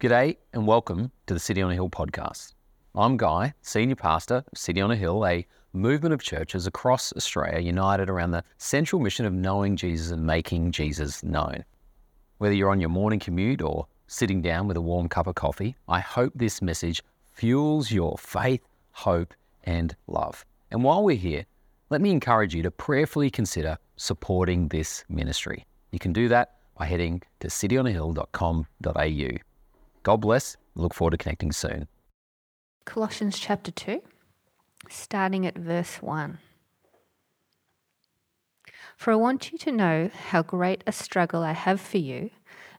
G'day and welcome to the City on a Hill podcast. I'm Guy, Senior Pastor of City on a Hill, a movement of churches across Australia united around the central mission of knowing Jesus and making Jesus known. Whether you're on your morning commute or sitting down with a warm cup of coffee, I hope this message fuels your faith, hope, and love. And while we're here, let me encourage you to prayerfully consider supporting this ministry. You can do that by heading to cityonahill.com.au. God bless. Look forward to connecting soon. Colossians chapter 2, starting at verse 1. For I want you to know how great a struggle I have for you,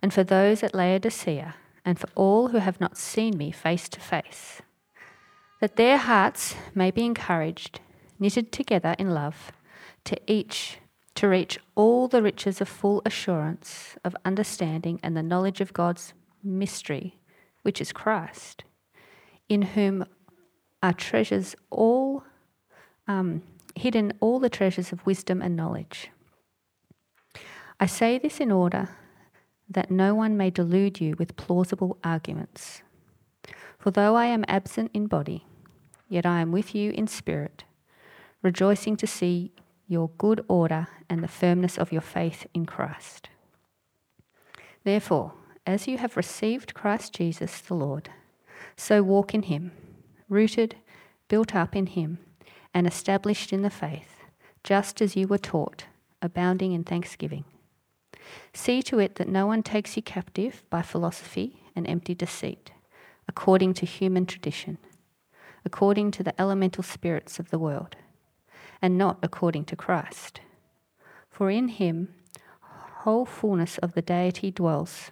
and for those at Laodicea, and for all who have not seen me face to face, that their hearts may be encouraged, knitted together in love, to each to reach all the riches of full assurance of understanding and the knowledge of God's mystery, which is Christ, in whom are treasures all um, hidden all the treasures of wisdom and knowledge. I say this in order that no one may delude you with plausible arguments. For though I am absent in body, yet I am with you in spirit, rejoicing to see your good order and the firmness of your faith in Christ. Therefore, as you have received Christ Jesus the Lord, so walk in him, rooted, built up in him, and established in the faith, just as you were taught, abounding in thanksgiving. See to it that no one takes you captive by philosophy and empty deceit, according to human tradition, according to the elemental spirits of the world, and not according to Christ. For in him whole fullness of the deity dwells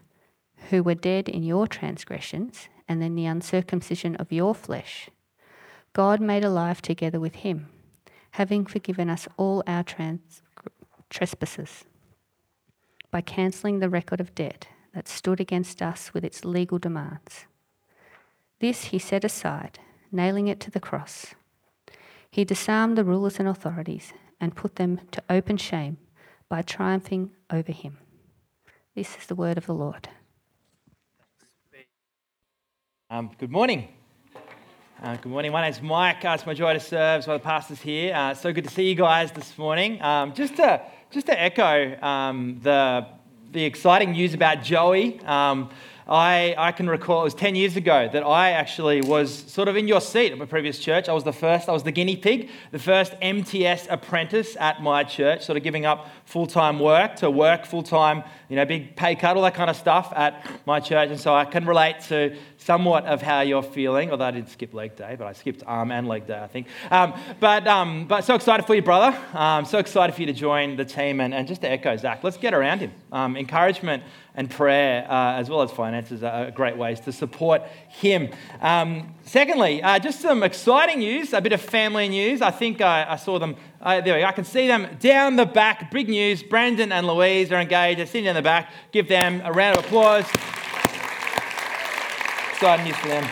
who were dead in your transgressions and in the uncircumcision of your flesh, God made alive together with him, having forgiven us all our trans- trespasses, by cancelling the record of debt that stood against us with its legal demands. This he set aside, nailing it to the cross. He disarmed the rulers and authorities and put them to open shame by triumphing over him. This is the word of the Lord. Um, good morning. Uh, good morning. My name's Mike. Uh, it's my joy to serve as one of the pastors here. Uh, so good to see you guys this morning. Um, just to just to echo um, the the exciting news about Joey. Um, I, I can recall it was 10 years ago that I actually was sort of in your seat at my previous church. I was the first, I was the guinea pig, the first MTS apprentice at my church, sort of giving up full time work to work full time, you know, big pay cut, all that kind of stuff at my church. And so I can relate to somewhat of how you're feeling, although I didn't skip leg day, but I skipped arm and leg day, I think. Um, but, um, but so excited for you, brother. Um, so excited for you to join the team. And, and just to echo Zach, let's get around him. Um, encouragement and prayer, uh, as well as finances, are great ways to support him. Um, secondly, uh, just some exciting news, a bit of family news. I think I, I saw them, uh, there we go, I can see them down the back. Big news. Brandon and Louise are engaged, they're sitting in the back. Give them a round of applause exciting news for them.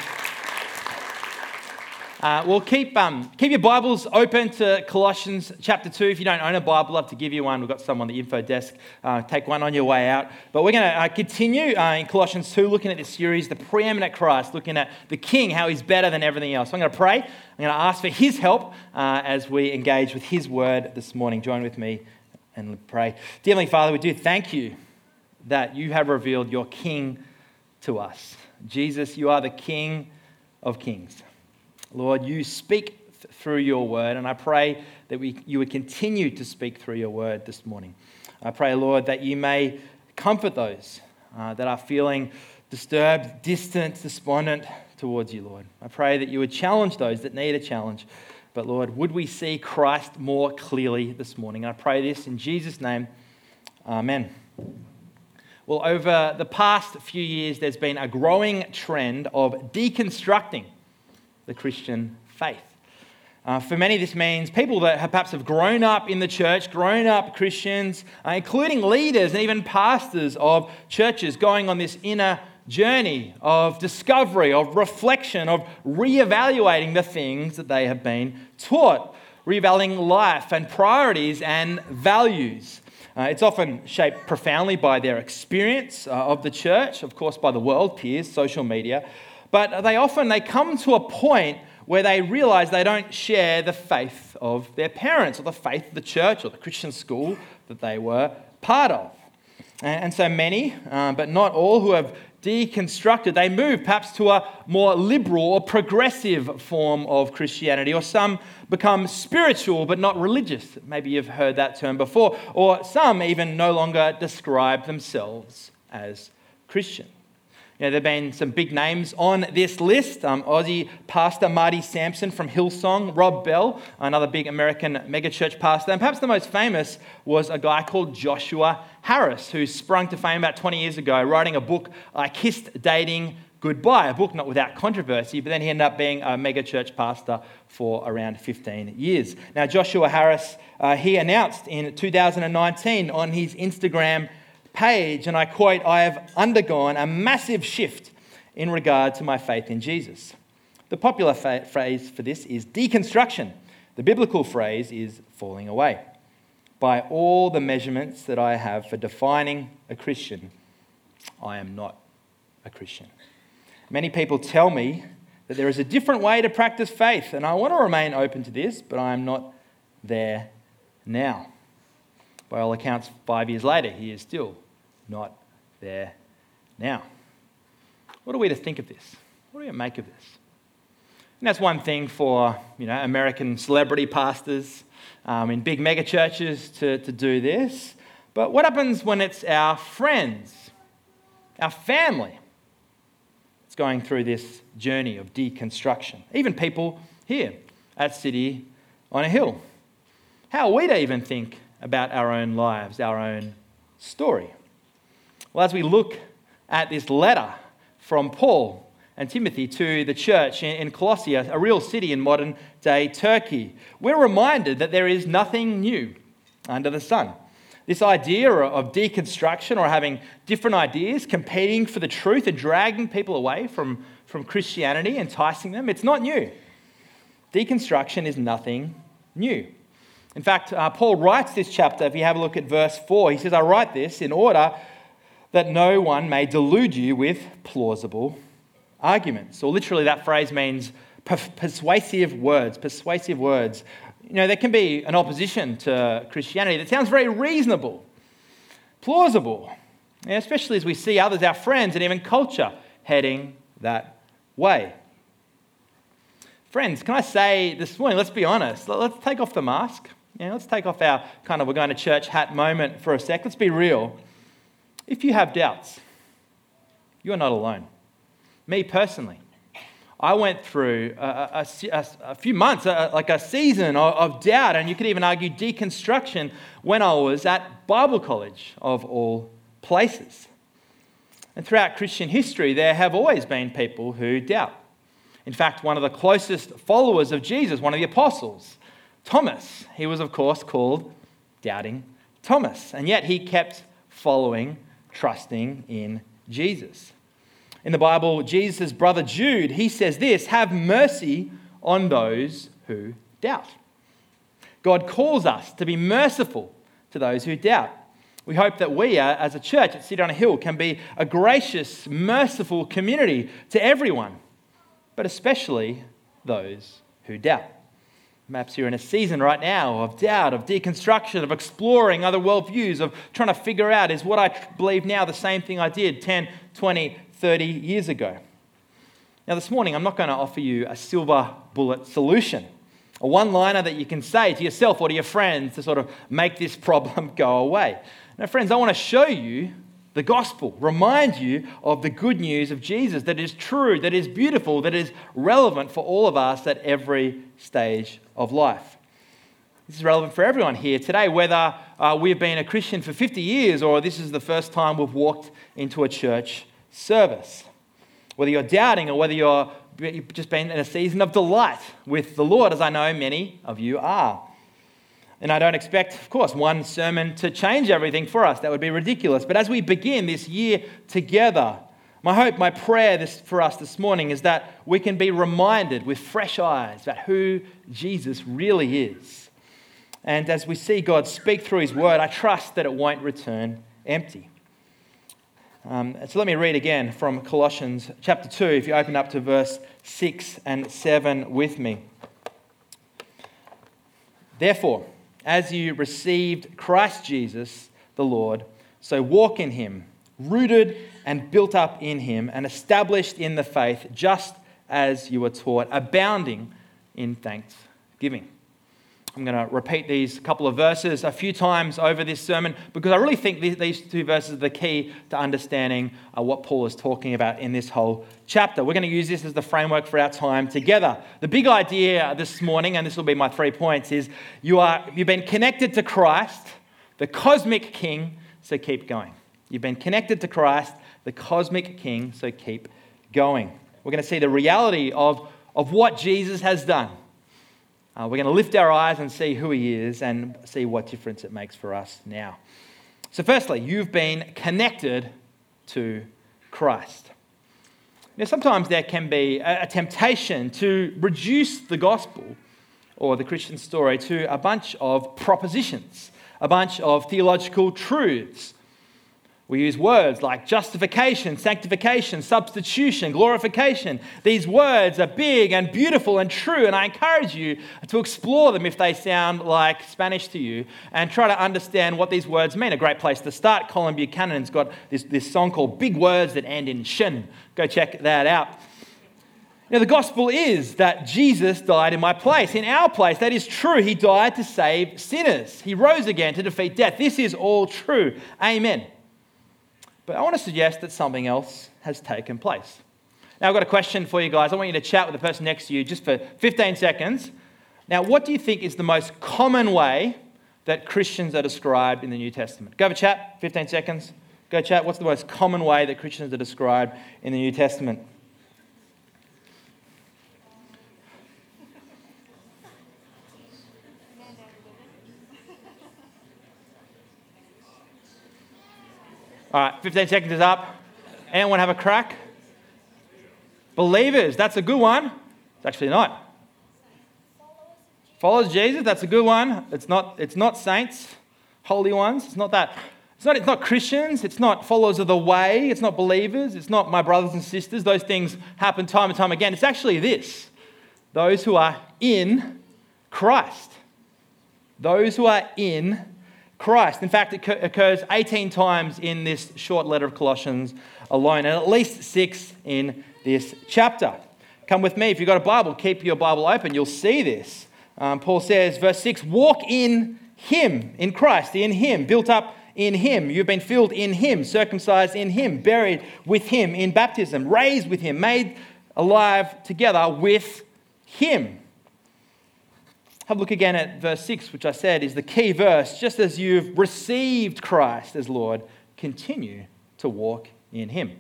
Uh, well, keep, um, keep your Bibles open to Colossians chapter 2. If you don't own a Bible, I'd love to give you one. We've got some on the info desk. Uh, take one on your way out. But we're going to uh, continue uh, in Colossians 2, looking at this series, The Preeminent Christ, looking at the King, how he's better than everything else. So I'm going to pray. I'm going to ask for his help uh, as we engage with his word this morning. Join with me and pray. Dear Heavenly Father, we do thank you that you have revealed your King to us. Jesus, you are the King of kings. Lord, you speak th- through your word, and I pray that we, you would continue to speak through your word this morning. I pray, Lord, that you may comfort those uh, that are feeling disturbed, distant, despondent towards you, Lord. I pray that you would challenge those that need a challenge. But Lord, would we see Christ more clearly this morning? I pray this in Jesus' name. Amen. Well, over the past few years, there's been a growing trend of deconstructing the Christian faith. Uh, for many, this means people that have perhaps have grown up in the church, grown up Christians, uh, including leaders and even pastors of churches, going on this inner journey of discovery, of reflection, of re-evaluating the things that they have been taught, re-evaluating life and priorities and values. Uh, it's often shaped profoundly by their experience uh, of the church, of course, by the world, peers, social media. But they often they come to a point where they realize they don't share the faith of their parents or the faith of the church or the Christian school that they were part of. And so many, uh, but not all, who have deconstructed, they move perhaps to a more liberal or progressive form of Christianity, or some become spiritual but not religious. Maybe you've heard that term before, or some even no longer describe themselves as Christian. You know, there have been some big names on this list. Um, Aussie pastor Marty Sampson from Hillsong, Rob Bell, another big American megachurch pastor, and perhaps the most famous was a guy called Joshua Harris, who sprung to fame about 20 years ago, writing a book, I Kissed Dating Goodbye, a book not without controversy, but then he ended up being a megachurch pastor for around 15 years. Now, Joshua Harris, uh, he announced in 2019 on his Instagram page, and I quote, I have undergone a massive shift in regard to my faith in Jesus. The popular fa- phrase for this is deconstruction. The biblical phrase is falling away. By all the measurements that I have for defining a Christian, I am not a Christian. Many people tell me that there is a different way to practice faith, and I want to remain open to this, but I am not there now. By all accounts, five years later, he is still not there now. What are we to think of this? What do we make of this? And that's one thing for you know, American celebrity pastors um, in big mega churches to, to do this. But what happens when it's our friends, our family, that's going through this journey of deconstruction? Even people here at City on a Hill. How are we to even think about our own lives, our own story? Well, as we look at this letter from Paul and Timothy to the church in Colossae, a real city in modern day Turkey, we're reminded that there is nothing new under the sun. This idea of deconstruction or having different ideas, competing for the truth and dragging people away from, from Christianity, enticing them, it's not new. Deconstruction is nothing new. In fact, uh, Paul writes this chapter, if you have a look at verse 4, he says, I write this in order that no one may delude you with plausible arguments. Or literally, that phrase means persuasive words, persuasive words. You know, there can be an opposition to Christianity that sounds very reasonable, plausible, especially as we see others, our friends, and even culture heading that way. Friends, can I say this morning, let's be honest, let's take off the mask. Yeah, let's take off our kind of we're going to church hat moment for a sec. Let's be real. If you have doubts, you're not alone. Me personally, I went through a, a, a few months, like a season of, of doubt, and you could even argue deconstruction when I was at Bible college, of all places. And throughout Christian history, there have always been people who doubt. In fact, one of the closest followers of Jesus, one of the apostles, Thomas, he was, of course, called Doubting Thomas. And yet he kept following trusting in Jesus. In the Bible, Jesus' brother Jude, he says this have mercy on those who doubt. God calls us to be merciful to those who doubt. We hope that we, uh, as a church at City on a Hill, can be a gracious, merciful community to everyone, but especially those who doubt. Perhaps you're in a season right now of doubt, of deconstruction, of exploring other worldviews, of trying to figure out is what I believe now the same thing I did 10, 20, 30 years ago. Now, this morning, I'm not going to offer you a silver bullet solution, a one liner that you can say to yourself or to your friends to sort of make this problem go away. Now, friends, I want to show you the gospel, remind you of the good news of Jesus that is true, that is beautiful, that is relevant for all of us at every stage of life. This is relevant for everyone here today, whether uh, we've been a Christian for 50 years or this is the first time we've walked into a church service. Whether you're doubting or whether you're you've just been in a season of delight with the Lord, as I know many of you are. And I don't expect, of course, one sermon to change everything for us. That would be ridiculous. But as we begin this year together, my hope, my prayer this, for us this morning is that we can be reminded with fresh eyes about who Jesus really is and as we see God speak through His word, I trust that it won't return empty. Um, so let me read again from Colossians chapter 2, if you open up to verse 6 and 7 with me. Therefore, as you received Christ Jesus the Lord, so walk in Him, rooted and built up in Him, and established in the faith, just as you were taught, abounding in thanksgiving. I'm going to repeat these couple of verses a few times over this sermon because I really think these two verses are the key to understanding uh, what Paul is talking about in this whole chapter. We're going to use this as the framework for our time together. The big idea this morning, and this will be my three points, is you are, you've been connected to Christ, the cosmic king, so keep going. You've been connected to Christ, the cosmic king, so keep going. We're going to see the reality of, of what Jesus has done uh, we're going to lift our eyes and see who He is and see what difference it makes for us now. So, firstly, you've been connected to Christ. Now, sometimes there can be a, a temptation to reduce the gospel or the Christian story to a bunch of propositions, a bunch of theological truths we use words like justification, sanctification, substitution, glorification. These words are big and beautiful and true, and I encourage you to explore them if they sound like Spanish to you and try to understand what these words mean. A great place to start. Colin Buchanan's got this, this song called Big Words That End in Shin. Go check that out. Now, the gospel is that Jesus died in my place, in our place. That is true. He died to save sinners, He rose again to defeat death. This is all true. Amen. But I want to suggest that something else has taken place. Now, I've got a question for you guys. I want you to chat with the person next to you just for 15 seconds. Now, what do you think is the most common way that Christians are described in the New Testament? Go have a chat, 15 seconds. Go chat. What's the most common way that Christians are described in the New Testament? All right, 15 seconds is up. Anyone have a crack? Believers, that's a good one. It's actually not. Follows Jesus, that's a good one. It's not, it's not saints, holy ones. It's not that. It's not, it's not Christians. It's not followers of the way. It's not believers. It's not my brothers and sisters. Those things happen time and time again. It's actually this those who are in Christ. Those who are in Christ. In fact, it occurs 18 times in this short letter of Colossians alone, and at least six in this chapter. Come with me. If you've got a Bible, keep your Bible open. You'll see this. Um, Paul says, verse 6 walk in Him, in Christ, in Him, built up in Him. You've been filled in Him, circumcised in Him, buried with Him in baptism, raised with Him, made alive together with Him. Have a look again at verse 6, which I said is the key verse. Just as you've received Christ as Lord, continue to walk in Him.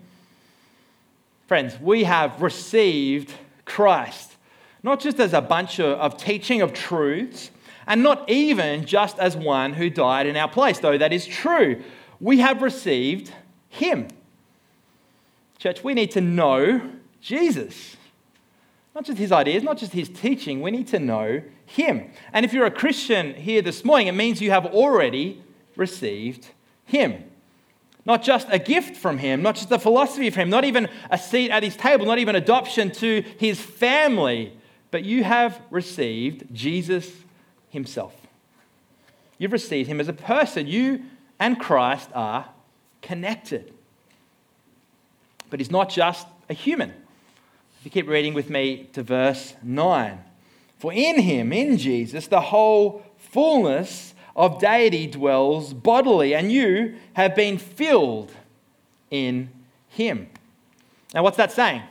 Friends, we have received Christ, not just as a bunch of, teaching of truths, and not even just as one who died in our place, though that is true. We have received Him. Church, we need to know Jesus. Not just his ideas, not just his teaching, we need to know him. And if you're a Christian here this morning, it means you have already received him. Not just a gift from him, not just a philosophy from him, not even a seat at his table, not even adoption to his family, but you have received Jesus himself. You've received him as a person. You and Christ are connected. But he's not just a human. If you keep reading with me to verse 9. For in him, in Jesus, the whole fullness of deity dwells bodily, and you have been filled in him. Now, what's that saying?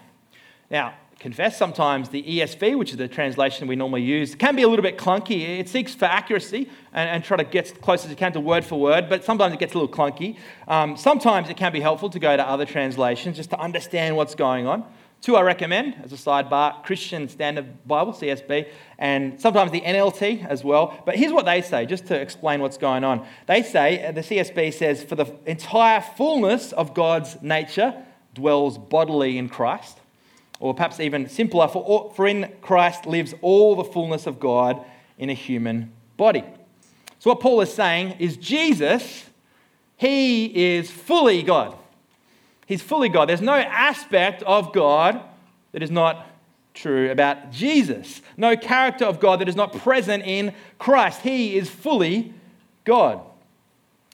Now, confess sometimes the ESV, which is the translation we normally use, can be a little bit clunky. It seeks for accuracy and, and try to get as close as it can to word for word, but sometimes it gets a little clunky. Um, sometimes it can be helpful to go to other translations just to understand what's going on. Two I recommend as a sidebar Christian Standard Bible, CSB, and sometimes the NLT as well. But here's what they say, just to explain what's going on. They say, uh, the CSB says, for the entire fullness of God's nature dwells bodily in Christ. Or perhaps even simpler, for, for in Christ lives all the fullness of God in a human body. So, what Paul is saying is Jesus, he is fully God. He's fully God. There's no aspect of God that is not true about Jesus. No character of God that is not present in Christ. He is fully God.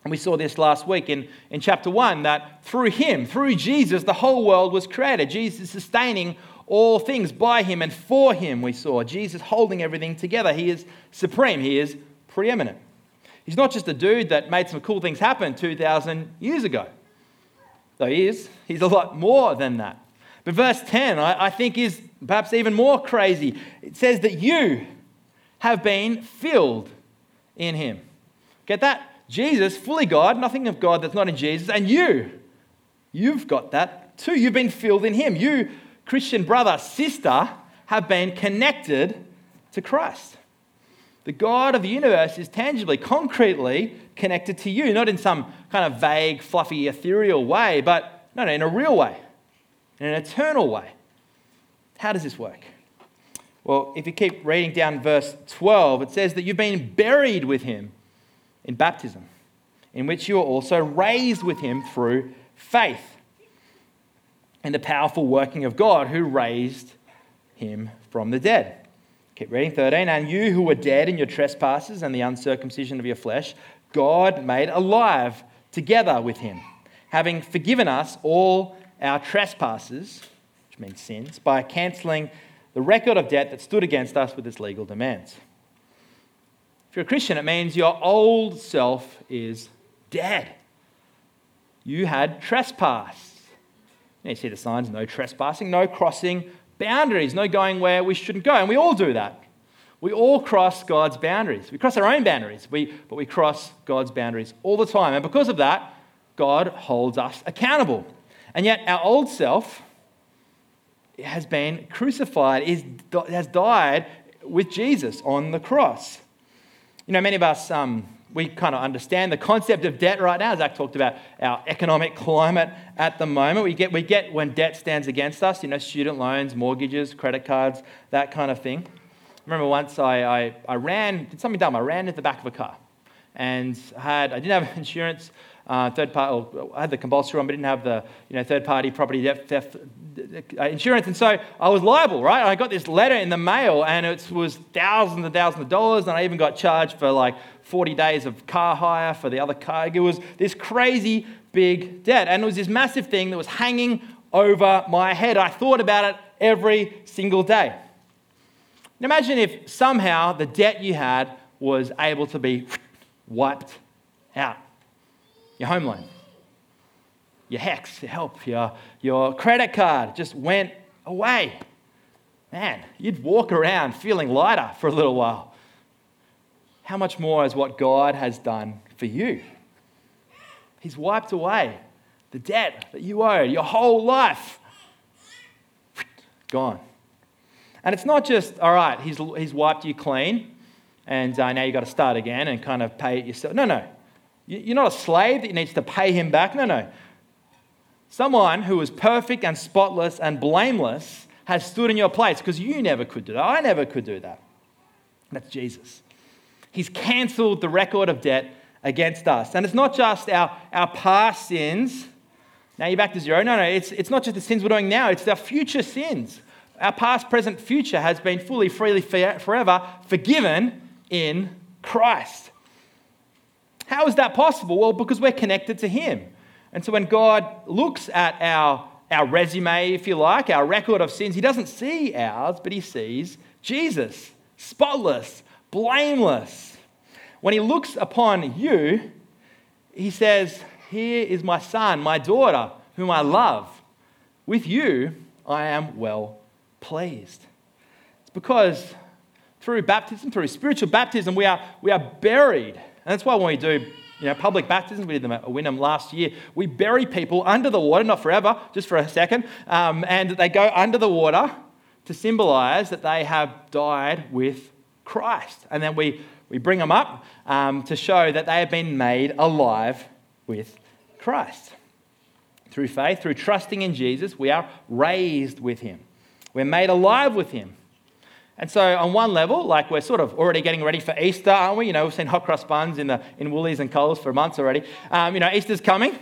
And we saw this last week in, in chapter 1 that through him, through Jesus, the whole world was created. Jesus is sustaining all things by him and for him, we saw. Jesus holding everything together. He is supreme, he is preeminent. He's not just a dude that made some cool things happen 2,000 years ago though he is. He's a lot more than that. But verse 10, I, I think, is perhaps even more crazy. It says that you have been filled in him. Get that? Jesus, fully God, nothing of God that's not in Jesus, and you, you've got that too. You've been filled in him. You, Christian brother, sister, have been connected to Christ. The God of the universe is tangibly, concretely connected to you, not in some kind of vague, fluffy, ethereal way, but no, no, in a real way, in an eternal way. How does this work? Well, if you keep reading down verse 12, it says that you've been buried with him in baptism, in which you are also raised with him through faith in the powerful working of God who raised him from the dead. Keep reading 13. And you who were dead in your trespasses and the uncircumcision of your flesh, God made alive together with him, having forgiven us all our trespasses, which means sins, by cancelling the record of debt that stood against us with its legal demands. If you're a Christian, it means your old self is dead. You had trespass. You see the signs no trespassing, no crossing boundaries, no going where we shouldn't go. And we all do that. We all cross God's boundaries. We cross our own boundaries, we, but we cross God's boundaries all the time. And because of that, God holds us accountable. And yet, our old self has been crucified, is, has died with Jesus on the cross. You know, many of us um, we kind of understand the concept of debt right now. Zach talked about our economic climate at the moment. We get, we get when debt stands against us, you know, student loans, mortgages, credit cards, that kind of thing. I remember once I, I, I ran, did something dumb. I ran into the back of a car and had, I didn't have insurance uh, third party, I had the compulsory one, but didn't have the you know, third party property theft uh, insurance. And so I was liable, right? I got this letter in the mail and it was thousands and thousands of dollars. And I even got charged for like 40 days of car hire for the other car. It was this crazy big debt. And it was this massive thing that was hanging over my head. I thought about it every single day. Now imagine if somehow the debt you had was able to be wiped out your home loan, your HECS, your help, your, your credit card just went away. Man, you'd walk around feeling lighter for a little while. How much more is what God has done for you? He's wiped away the debt that you owed your whole life. Gone. And it's not just, all right, he's, he's wiped you clean and uh, now you've got to start again and kind of pay it yourself. No, no. You're not a slave that needs to pay him back. No, no. Someone who is perfect and spotless and blameless has stood in your place because you never could do that. I never could do that. That's Jesus. He's cancelled the record of debt against us. And it's not just our, our past sins. Now you're back to zero. No, no, it's, it's not just the sins we're doing now, it's our future sins. Our past, present, future has been fully, freely, forever forgiven in Christ. How is that possible? Well, because we're connected to Him. And so when God looks at our, our resume, if you like, our record of sins, He doesn't see ours, but He sees Jesus, spotless, blameless. When He looks upon you, He says, Here is my son, my daughter, whom I love. With you, I am well pleased. It's because through baptism, through spiritual baptism, we are, we are buried. And that's why when we do you know, public baptisms, we did them at Wynnum last year, we bury people under the water, not forever, just for a second, um, and they go under the water to symbolize that they have died with Christ. And then we, we bring them up um, to show that they have been made alive with Christ. Through faith, through trusting in Jesus, we are raised with him. We're made alive with him. And so, on one level, like we're sort of already getting ready for Easter, aren't we? You know, we've seen hot cross buns in, the, in Woolies and Coles for months already. Um, you know, Easter's coming.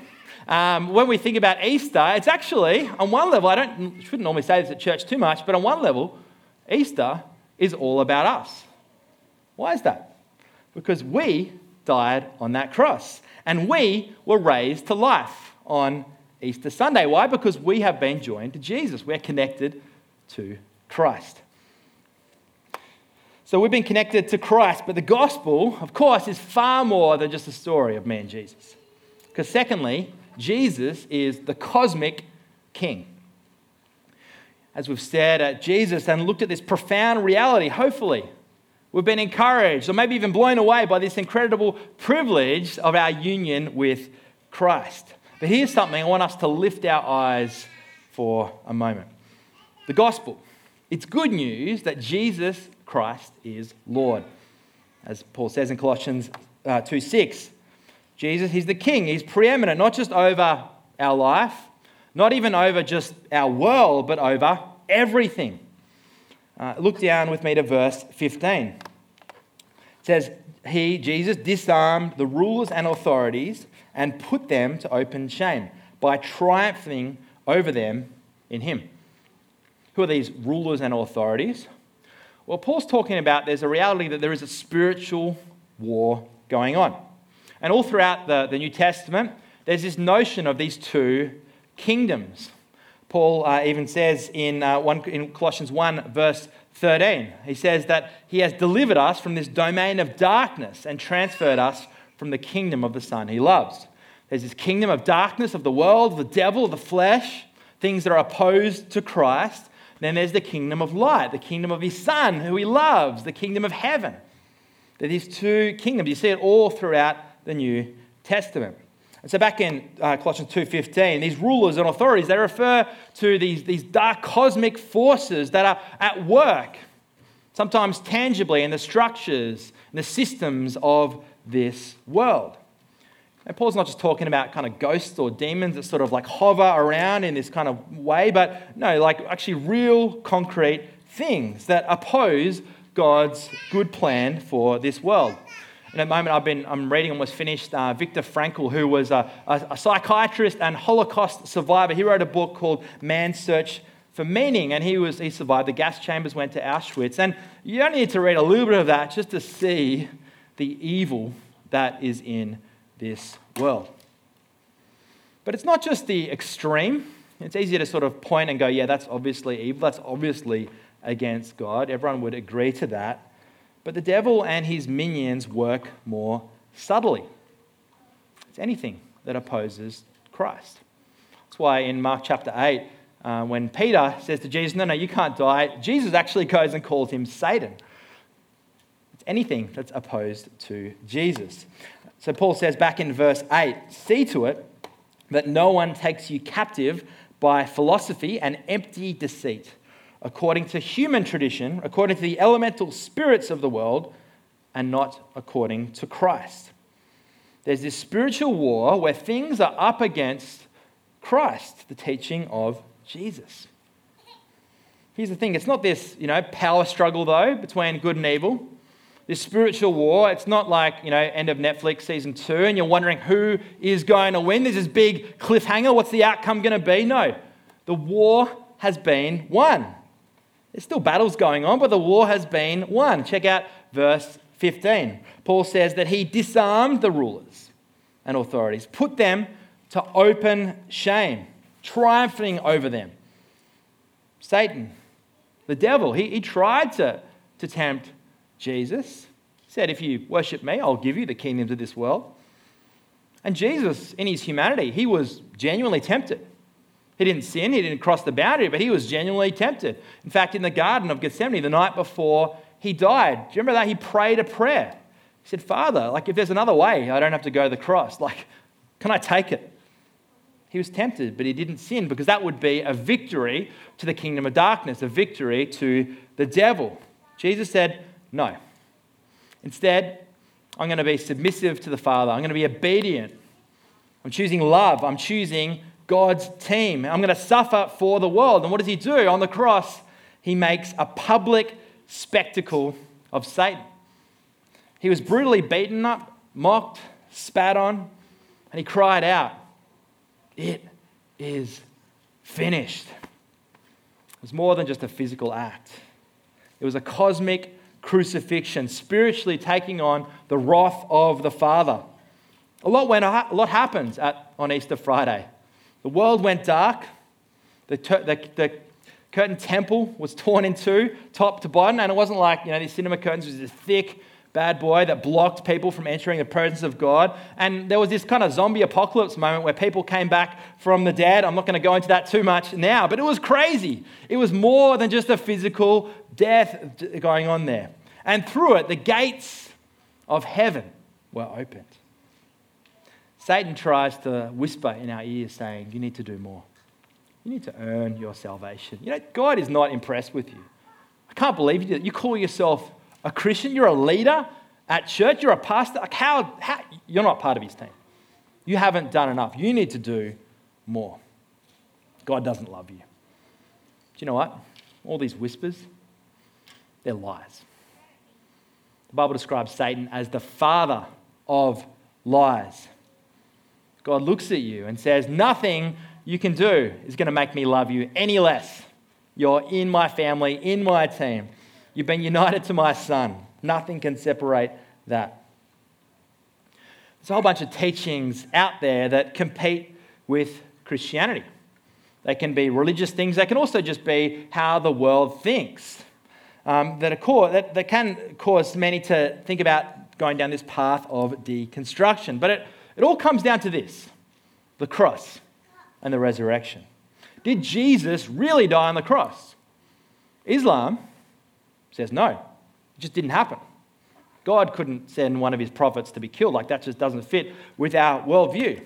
Um, when we think about Easter, it's actually, on one level, I don't, shouldn't normally say this at church too much, but on one level, Easter is all about us. Why is that? Because we died on that cross and we were raised to life on Easter Sunday. Why? Because we have been joined to Jesus. We're connected to Christ. So we've been connected to Christ, but the gospel, of course, is far more than just a story of man Jesus. Because, secondly, Jesus is the cosmic king. As we've stared at uh, Jesus and looked at this profound reality, hopefully, we've been encouraged or maybe even blown away by this incredible privilege of our union with Christ. But here's something I want us to lift our eyes for a moment the gospel. It's good news that Jesus Christ is Lord. As Paul says in Colossians uh, 2 6, Jesus, He's the King. He's preeminent, not just over our life, not even over just our world, but over everything. Uh, look down with me to verse 15. It says, He, Jesus, disarmed the rulers and authorities and put them to open shame by triumphing over them in Him. Who are these rulers and authorities? Well, Paul's talking about there's a reality that there is a spiritual war going on. And all throughout the, the New Testament, there's this notion of these two kingdoms. Paul uh, even says in, uh, one, in Colossians 1, verse 13, he says that he has delivered us from this domain of darkness and transferred us from the kingdom of the Son he loves. There's this kingdom of darkness, of the world, of the devil, of the flesh, things that are opposed to Christ. Then there's the kingdom of light, the kingdom of his son, who he loves, the kingdom of heaven. There are these two kingdoms. You see it all throughout the New Testament. And so back in uh, Colossians 2.15, these rulers and authorities, they refer to these, these dark cosmic forces that are at work, sometimes tangibly in the structures and the systems of this world. And Paul's not just talking about kind of ghosts or demons that sort of like hover around in this kind of way, but no, like actually real concrete things that oppose God's good plan for this world. In a moment, I've been, I'm reading, almost finished, uh, Viktor Frankl, who was a, a, a psychiatrist and Holocaust survivor. He wrote a book called Man's Search for Meaning, and he, was, he survived the gas chambers, went to Auschwitz. And you only need to read a little bit of that just to see the evil that is in this world. But it's not just the extreme. It's easier to sort of point and go, yeah, that's obviously evil. That's obviously against God. Everyone would agree to that. But the devil and his minions work more subtly. It's anything that opposes Christ. That's why in Mark chapter 8, uh, when Peter says to Jesus, No, no, you can't die, Jesus actually goes and calls him Satan. It's anything that's opposed to Jesus. So Paul says back in verse 8 see to it that no one takes you captive by philosophy and empty deceit, according to human tradition, according to the elemental spirits of the world, and not according to Christ. There's this spiritual war where things are up against Christ, the teaching of Jesus. Here's the thing it's not this, you know, power struggle, though, between good and evil this spiritual war. It's not like, you know, end of Netflix season two and you're wondering who is going to win. There's this big cliffhanger. What's the outcome going to be? No. The war has been won. There's still battles going on, but the war has been won. Check out verse 15. Paul says that he disarmed the rulers and authorities, put them to open shame, triumphing over them. Satan, the devil, he, he tried to, to tempt Jesus said, If you worship me, I'll give you the kingdoms of this world. And Jesus, in his humanity, he was genuinely tempted. He didn't sin, he didn't cross the boundary, but he was genuinely tempted. In fact, in the Garden of Gethsemane, the night before he died, do you remember that? He prayed a prayer. He said, Father, like if there's another way, I don't have to go to the cross. Like, can I take it? He was tempted, but he didn't sin because that would be a victory to the kingdom of darkness, a victory to the devil. Jesus said, No. Instead, I'm going to be submissive to the Father. I'm going to be obedient. I'm choosing love. I'm choosing God's team. I'm going to suffer for the world. And what does he do? On the cross, he makes a public spectacle of Satan. He was brutally beaten up, mocked, spat on, and he cried out, It is finished. It was more than just a physical act, it was a cosmic crucifixion, spiritually taking on the wrath of the Father. A lot, went, a lot happens at, on Easter Friday. The world went dark. The, the, the curtain temple was torn in two, top to bottom, and it wasn't like, you know, these cinema curtains was this thick, bad boy that blocked people from entering the presence of God. And there was this kind of zombie apocalypse moment where people came back from the dead. I'm not going to go into that too much now, but it was crazy. It was more than just a physical death going on there. And through it, the gates of heaven were opened. Satan tries to whisper in our ears, saying, You need to do more. You need to earn your salvation. You know, God is not impressed with you. I can't believe you You call yourself a Christian, you're a leader at church, you're a pastor. Like how, how, you're not part of his team. You haven't done enough. You need to do more. God doesn't love you. Do you know what? All these whispers, they're lies. The Bible describes Satan as the father of lies. God looks at you and says, Nothing you can do is going to make me love you any less. You're in my family, in my team. You've been united to my son. Nothing can separate that. There's a whole bunch of teachings out there that compete with Christianity. They can be religious things, they can also just be how the world thinks. Um, that, that, that can cause many to think about going down this path of deconstruction. But it, it all comes down to this the cross and the resurrection. Did Jesus really die on the cross? Islam says no, it just didn't happen. God couldn't send one of his prophets to be killed. Like that just doesn't fit with our worldview.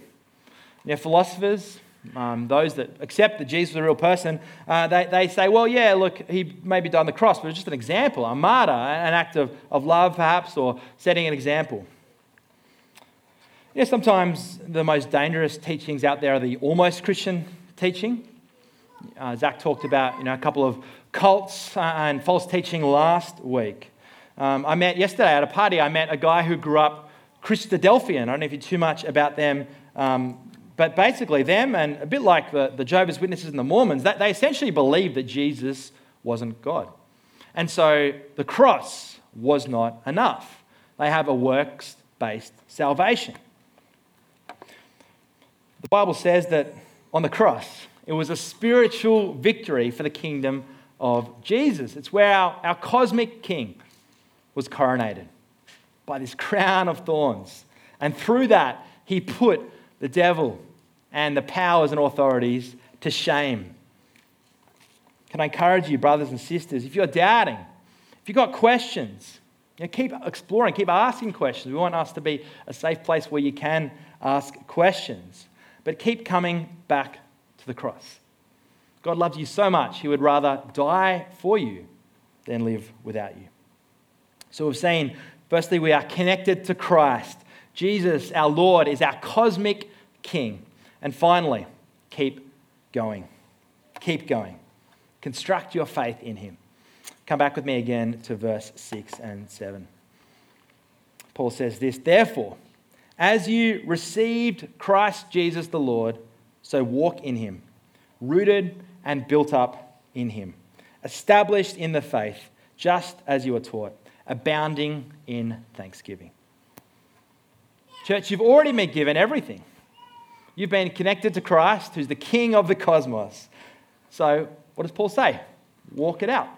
Now, philosophers, um, those that accept that Jesus was a real person, uh, they, they say, well, yeah, look, he maybe died on the cross, but it's just an example, a martyr, an act of, of love, perhaps, or setting an example. You know, sometimes the most dangerous teachings out there are the almost Christian teaching. Uh, Zach talked about you know, a couple of cults and false teaching last week. Um, I met yesterday at a party, I met a guy who grew up Christadelphian. I don't know if you're too much about them, um, but basically, them and a bit like the, the Jehovah's Witnesses and the Mormons, that they essentially believed that Jesus wasn't God. And so the cross was not enough. They have a works based salvation. The Bible says that on the cross, it was a spiritual victory for the kingdom of Jesus. It's where our, our cosmic king was coronated by this crown of thorns. And through that, he put the devil and the powers and authorities to shame. Can I encourage you, brothers and sisters, if you're doubting, if you've got questions, you know, keep exploring, keep asking questions. We want us to be a safe place where you can ask questions but keep coming back to the cross. God loves you so much, He would rather die for you than live without you. So we've seen, firstly, we are connected to Christ. Jesus, our Lord, is our cosmic King. And finally, keep going. Keep going. Construct your faith in Him. Come back with me again to verse 6 and 7. Paul says this Therefore, as you received Christ Jesus the Lord, so walk in him, rooted and built up in him, established in the faith, just as you were taught, abounding in thanksgiving. Church, you've already been given everything. You've been connected to Christ, who's the king of the cosmos. So, what does Paul say? Walk it out.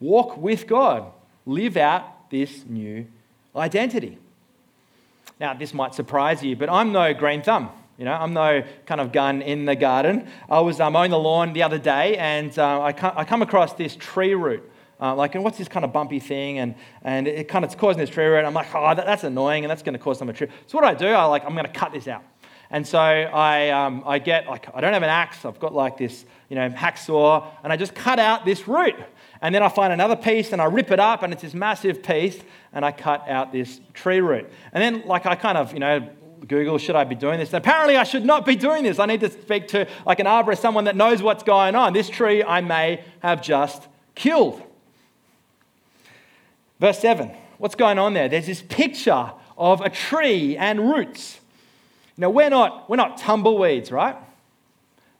Walk with God. Live out this new identity. Now, this might surprise you, but I'm no green thumb You know, I'm no kind of gun in the garden. I was um, mowing the lawn the other day and uh, I, come, I come across this tree root. Uh, like, and what's this kind of bumpy thing? And, and it kind of, it's causing this tree root. I'm like, oh, that, that's annoying and that's going to cause some tree. So what do I do? I like, I'm going to cut this out. And so I, um, I get, like, I don't have an axe. I've got like this, you know, hacksaw and I just cut out this root. And then I find another piece and I rip it up and it's this massive piece and I cut out this tree root. And then, like, I kind of, you know, Google, should I be doing this? Apparently, I should not be doing this. I need to speak to, like, an arborist, someone that knows what's going on. This tree I may have just killed. Verse 7, what's going on there? There's this picture of a tree and roots. Now, we're not, we're not tumbleweeds, right?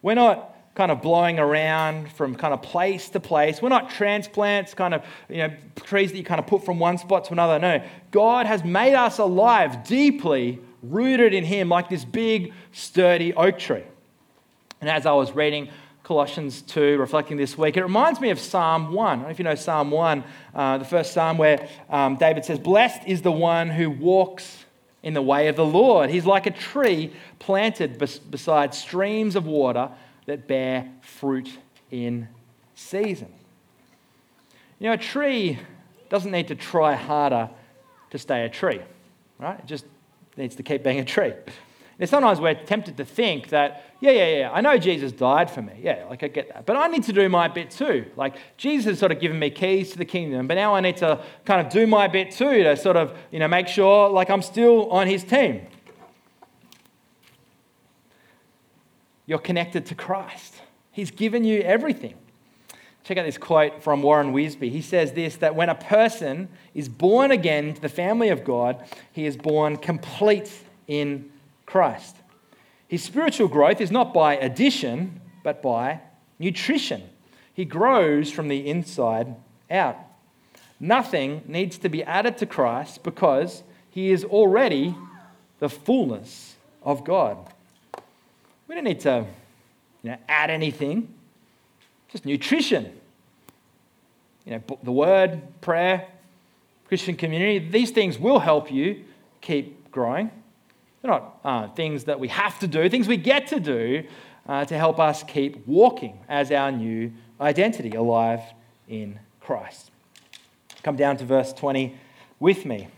We're not kind of blowing around from kind of place to place. We're not transplants, kind of, you know, trees that you kind of put from one spot to another. No, God has made us alive, deeply rooted in Him, like this big, sturdy oak tree. And as I was reading Colossians 2, reflecting this week, it reminds me of Psalm 1. I don't know if you know Psalm 1, uh, the first psalm where um, David says, Blessed is the one who walks in the way of the Lord. He's like a tree planted bes- beside streams of water that bear fruit in season. You know, a tree doesn't need to try harder to stay a tree, right? It just needs to keep being a tree. And sometimes we're tempted to think that, yeah, yeah, yeah, I know Jesus died for me. Yeah, like I get that. But I need to do my bit too. Like Jesus has sort of given me keys to the kingdom, but now I need to kind of do my bit too to sort of, you know, make sure like I'm still on his team. You're connected to Christ. He's given you everything. Check out this quote from Warren Wiersbe. He says this that when a person is born again to the family of God, he is born complete in Christ. His spiritual growth is not by addition, but by nutrition. He grows from the inside out. Nothing needs to be added to Christ because he is already the fullness of God. We don't need to you know, add anything, just nutrition. You know, the word, prayer, Christian community, these things will help you keep growing. They're not uh, things that we have to do, things we get to do uh, to help us keep walking as our new identity, alive in Christ. Come down to verse 20 with me.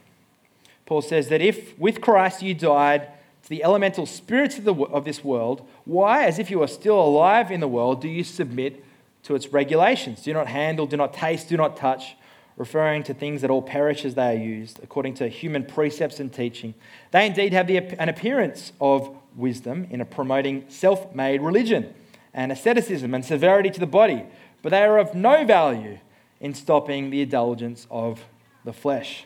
Paul says that if with Christ you died, to the elemental spirits of, the, of this world, why, as if you are still alive in the world, do you submit to its regulations? Do not handle, do not taste, do not touch, referring to things that all perish as they are used, according to human precepts and teaching. They indeed have the, an appearance of wisdom in promoting self made religion and asceticism and severity to the body, but they are of no value in stopping the indulgence of the flesh.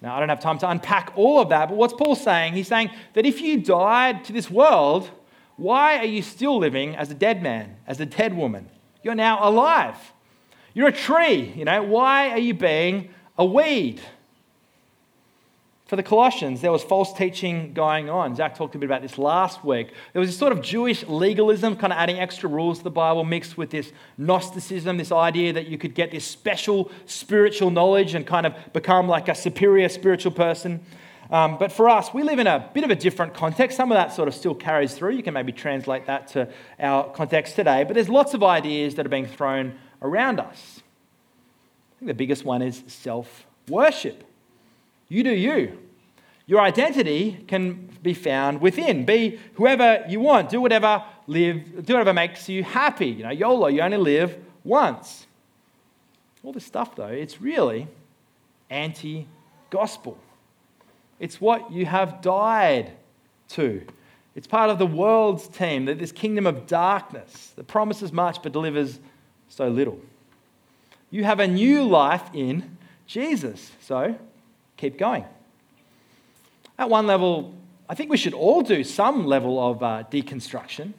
Now, I don't have time to unpack all of that, but what's Paul saying? He's saying that if you died to this world, why are you still living as a dead man, as a dead woman? You're now alive. You're a tree, you know. Why are you being a weed? for the Colossians, there was false teaching going on. Zach talked a bit about this last week. There was this sort of Jewish legalism, kind of adding extra rules to the Bible, mixed with this Gnosticism, this idea that you could get this special spiritual knowledge and kind of become like a superior spiritual person. Um, but for us, we live in a bit of a different context. Some of that sort of still carries through. You can maybe translate that to our context today. But there's lots of ideas that are being thrown around us. I think the biggest one is self worship. You do you. Your identity can be found within. Be whoever you want. Do whatever live, do whatever makes you happy. You know, YOLO, you only live once. All this stuff though, it's really anti-gospel. It's what you have died to. It's part of the world's team, that this kingdom of darkness that promises much but delivers so little. You have a new life in Jesus. So keep going. At one level, I think we should all do some level of uh, deconstruction. You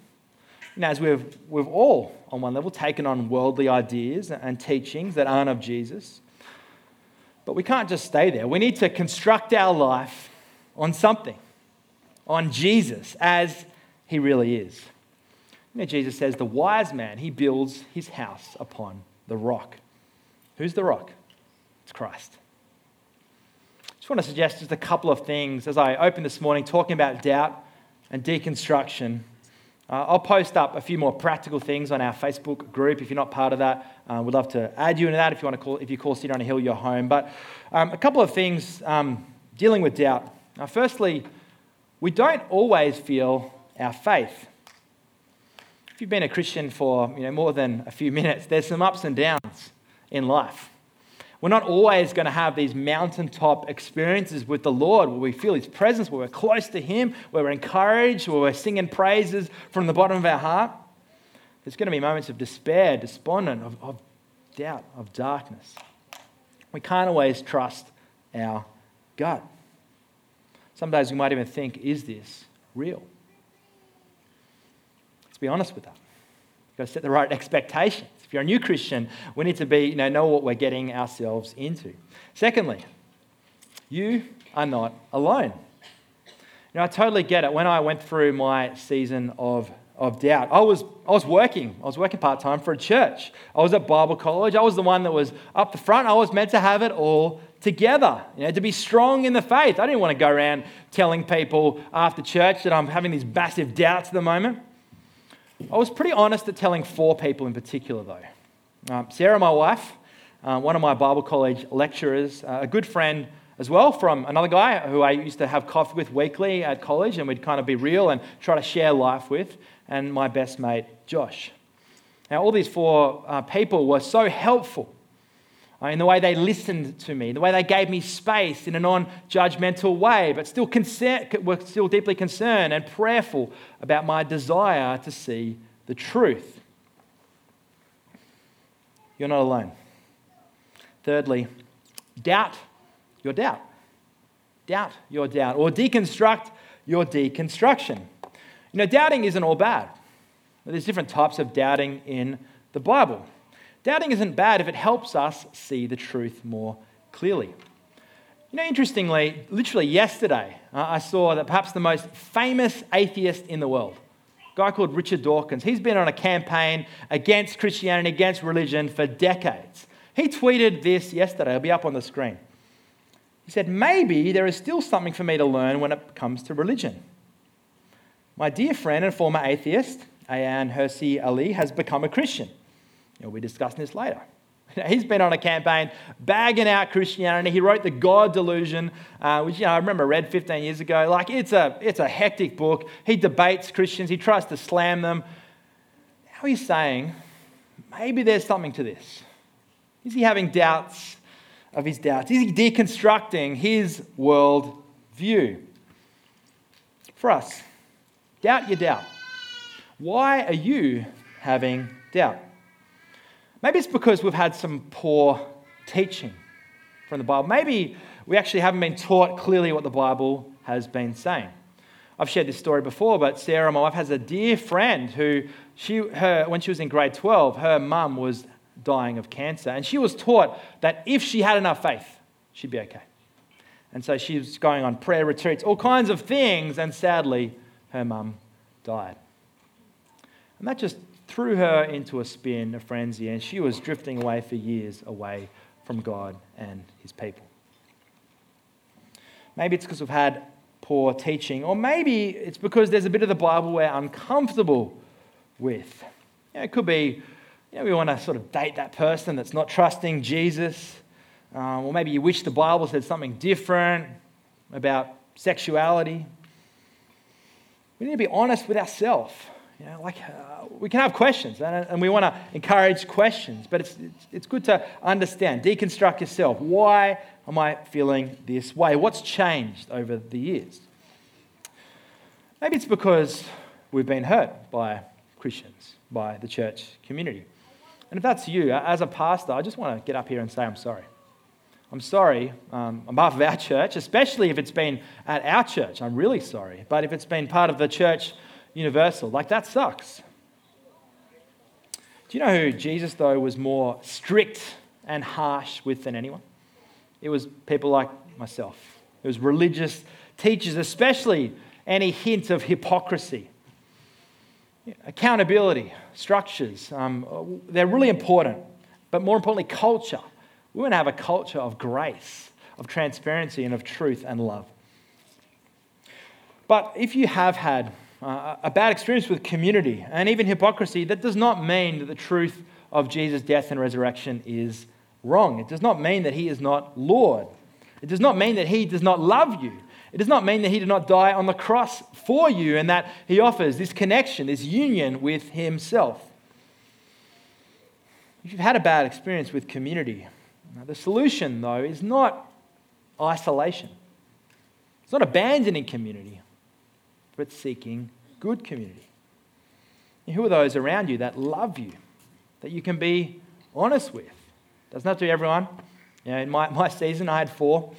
know, as we've, we've all, on one level, taken on worldly ideas and teachings that aren't of Jesus. But we can't just stay there. We need to construct our life on something, on Jesus as he really is. You know, Jesus says, the wise man, he builds his house upon the rock. Who's the rock? It's Christ I just want to suggest just a couple of things as I open this morning talking about doubt and deconstruction. Uh, I'll post up a few more practical things on our Facebook group. If you're not part of that, uh, we'd love to add you into that if you want to call, if you call City on a Hill your home. But um, a couple of things um, dealing with doubt. Now, firstly, we don't always feel our faith. If you've been a Christian for you know, more than a few minutes, there's some ups and downs in life. We're not always going to have these mountaintop experiences with the Lord where we feel His presence, where we're close to Him, where we're encouraged, where we're singing praises from the bottom of our heart. There's going to be moments of despair, despondent, of, of doubt, of darkness. We can't always trust our gut. Some days we might even think, is this real? Let's be honest with that. You've got to set the right expectations. If you're a new Christian, we need to be, you know, know what we're getting ourselves into. Secondly, you are not alone. You know, I totally get it. When I went through my season of, of doubt, I was, I was working. I was working part time for a church. I was at Bible college. I was the one that was up the front. I was meant to have it all together, you know, to be strong in the faith. I didn't want to go around telling people after church that I'm having these massive doubts at the moment. I was pretty honest at telling four people in particular, though. Um, Sarah, my wife, uh, one of my Bible college lecturers, uh, a good friend as well from another guy who I used to have coffee with weekly at college, and we'd kind of be real and try to share life with, and my best mate, Josh. Now, all these four uh, people were so helpful in the way they listened to me, the way they gave me space in a non judgmental way, but still concern, were still deeply concerned and prayerful about my desire to see the truth. You're not alone. Thirdly, doubt your doubt. Doubt your doubt, or deconstruct your deconstruction. You know, doubting isn't all bad. There's different types of doubting in the Bible. Doubting isn't bad if it helps us see the truth more clearly. You know, interestingly, literally yesterday, I saw that perhaps the most famous atheist in the world, a guy called Richard Dawkins, he's been on a campaign against Christianity, against religion for decades. He tweeted this yesterday, it'll be up on the screen. He said, Maybe there is still something for me to learn when it comes to religion. My dear friend and former atheist, Ayaan Hirsi Ali, has become a Christian. You know, we're discussing this later. He's been on a campaign bagging out Christianity. He wrote The God Delusion, uh, which you know, I remember read 15 years ago. Like, it's a, it's a hectic book. He debates Christians, he tries to slam them. Now he's saying, maybe there's something to this. Is he having doubts of his doubts? Is he deconstructing his world view? For us, doubt your doubt. Why are you having doubt? Maybe it's because we've had some poor teaching from the Bible. Maybe we actually haven't been taught clearly what the Bible has been saying. I've shared this story before, but Sarah, my wife, has a dear friend who, she, her, when she was in grade 12, her mum was dying of cancer. And she was taught that if she had enough faith, she'd be okay. And so she was going on prayer retreats, all kinds of things, and sadly, her mum died. And that just threw her into a spin, a frenzy, and she was drifting away for years away from God and his people. Maybe it's because we've had poor teaching, or maybe it's because there's a bit of the Bible we're uncomfortable with. You know, it could be you know, we want to sort of date that person that's not trusting Jesus, um, or maybe you wish the Bible said something different about sexuality. We need to be honest with ourselves. You know, like uh, we can have questions, and, and we want to encourage questions, but it's, it's, it's good to understand, deconstruct yourself. Why am I feeling this way? What's changed over the years? Maybe it's because we've been hurt by Christians, by the church community. And if that's you, as a pastor, I just want to get up here and say I'm sorry. I'm sorry um, on behalf of our church, especially if it's been at our church. I'm really sorry. But if it's been part of the church universal. Like, that sucks. Do you know who Jesus, though, was more strict and harsh with than anyone? It was people like myself. It was religious teachers, especially any hint of hypocrisy. Accountability, structures, um, they're really important. But more importantly, culture. We want to have a culture of grace, of transparency, and of truth and love. But if you have had a bad experience with community and even hypocrisy, that does not mean that the truth of Jesus' death and resurrection is wrong. It does not mean that he is not Lord. It does not mean that he does not love you. It does not mean that he did not die on the cross for you and that he offers this connection, this union with himself. If you've had a bad experience with community, the solution, though, is not isolation. It's not abandoning community, but seeking good community. And who are those around you that love you, that you can be honest with? Doesn't have to everyone. You know, in my, my season, I had four.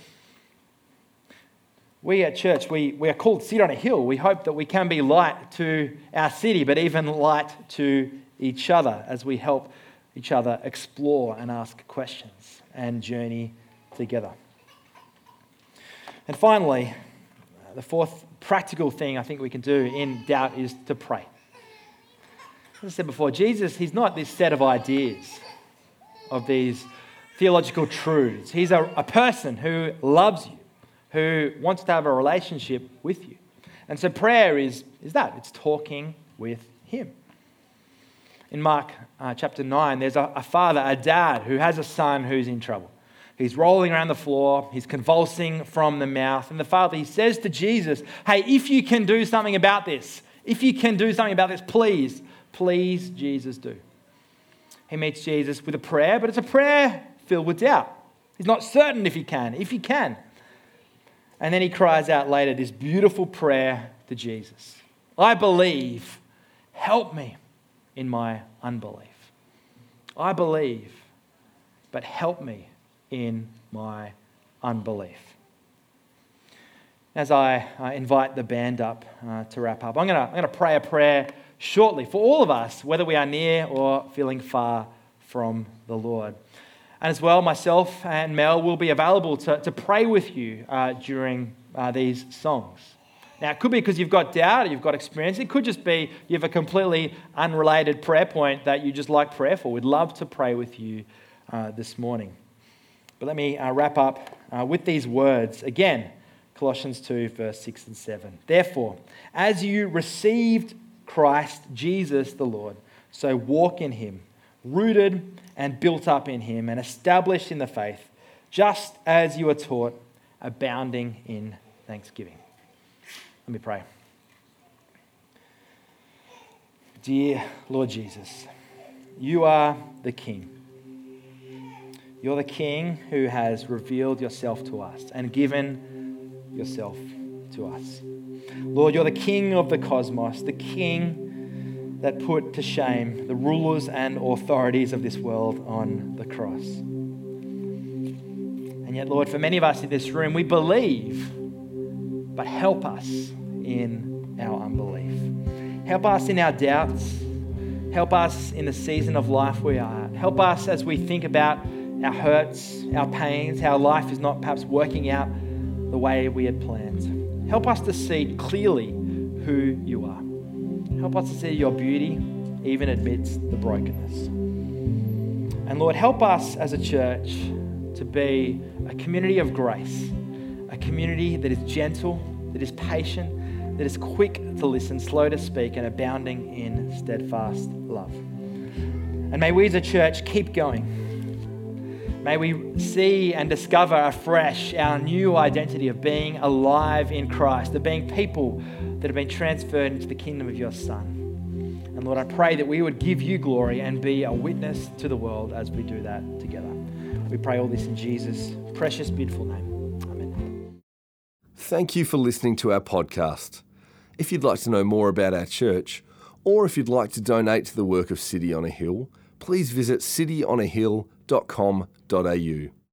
We at church, we, we are called City on a Hill. We hope that we can be light to our city, but even light to each other as we help each other explore and ask questions and journey together. And finally, the fourth practical thing I think we can do in doubt is to pray. As I said before, Jesus, he's not this set of ideas, of these theological truths. He's a, a person who loves you, who wants to have a relationship with you. And so prayer is, is that it's talking with him. In Mark uh, chapter 9, there's a, a father, a dad, who has a son who's in trouble. He's rolling around the floor. He's convulsing from the mouth. And the father, he says to Jesus, Hey, if you can do something about this, if you can do something about this, please, please, Jesus, do. He meets Jesus with a prayer, but it's a prayer filled with doubt. He's not certain if he can, if he can. And then he cries out later this beautiful prayer to Jesus I believe, help me in my unbelief. I believe, but help me in my unbelief. As I uh, invite the band up uh, to wrap up, I'm going to pray a prayer shortly for all of us, whether we are near or feeling far from the Lord. And as well, myself and Mel will be available to, to pray with you uh, during uh, these songs. Now, it could be because you've got doubt, you've got experience. It could just be you have a completely unrelated prayer point that you just like prayer for. We'd love to pray with you uh, this morning. But let me uh, wrap up uh, with these words again Colossians 2, verse 6 and 7. Therefore, as you received Christ Jesus the Lord, so walk in him, rooted and built up in him, and established in the faith, just as you were taught, abounding in thanksgiving. Let me pray. Dear Lord Jesus, you are the King you're the King who has revealed yourself to us and given yourself to us. Lord, you're the King of the cosmos, the King that put to shame the rulers and authorities of this world on the cross. And yet, Lord, for many of us in this room, we believe, but help us in our unbelief. Help us in our doubts. Help us in the season of life we are. At. Help us as we think about our hurts, our pains, how life is not perhaps working out the way we had planned. Help us to see clearly who you are. Help us to see your beauty even amidst the brokenness. And Lord, help us as a church to be a community of grace, a community that is gentle, that is patient, that is quick to listen, slow to speak, and abounding in steadfast love. And may we as a church keep going May we see and discover afresh our new identity of being alive in Christ, of being people that have been transferred into the kingdom of your Son. And Lord, I pray that we would give you glory and be a witness to the world as we do that together. We pray all this in Jesus' precious, beautiful name. Amen. Thank you for listening to our podcast. If you'd like to know more about our church, or if you'd like to donate to the work of City on a Hill, please visit cityonahill.com.au.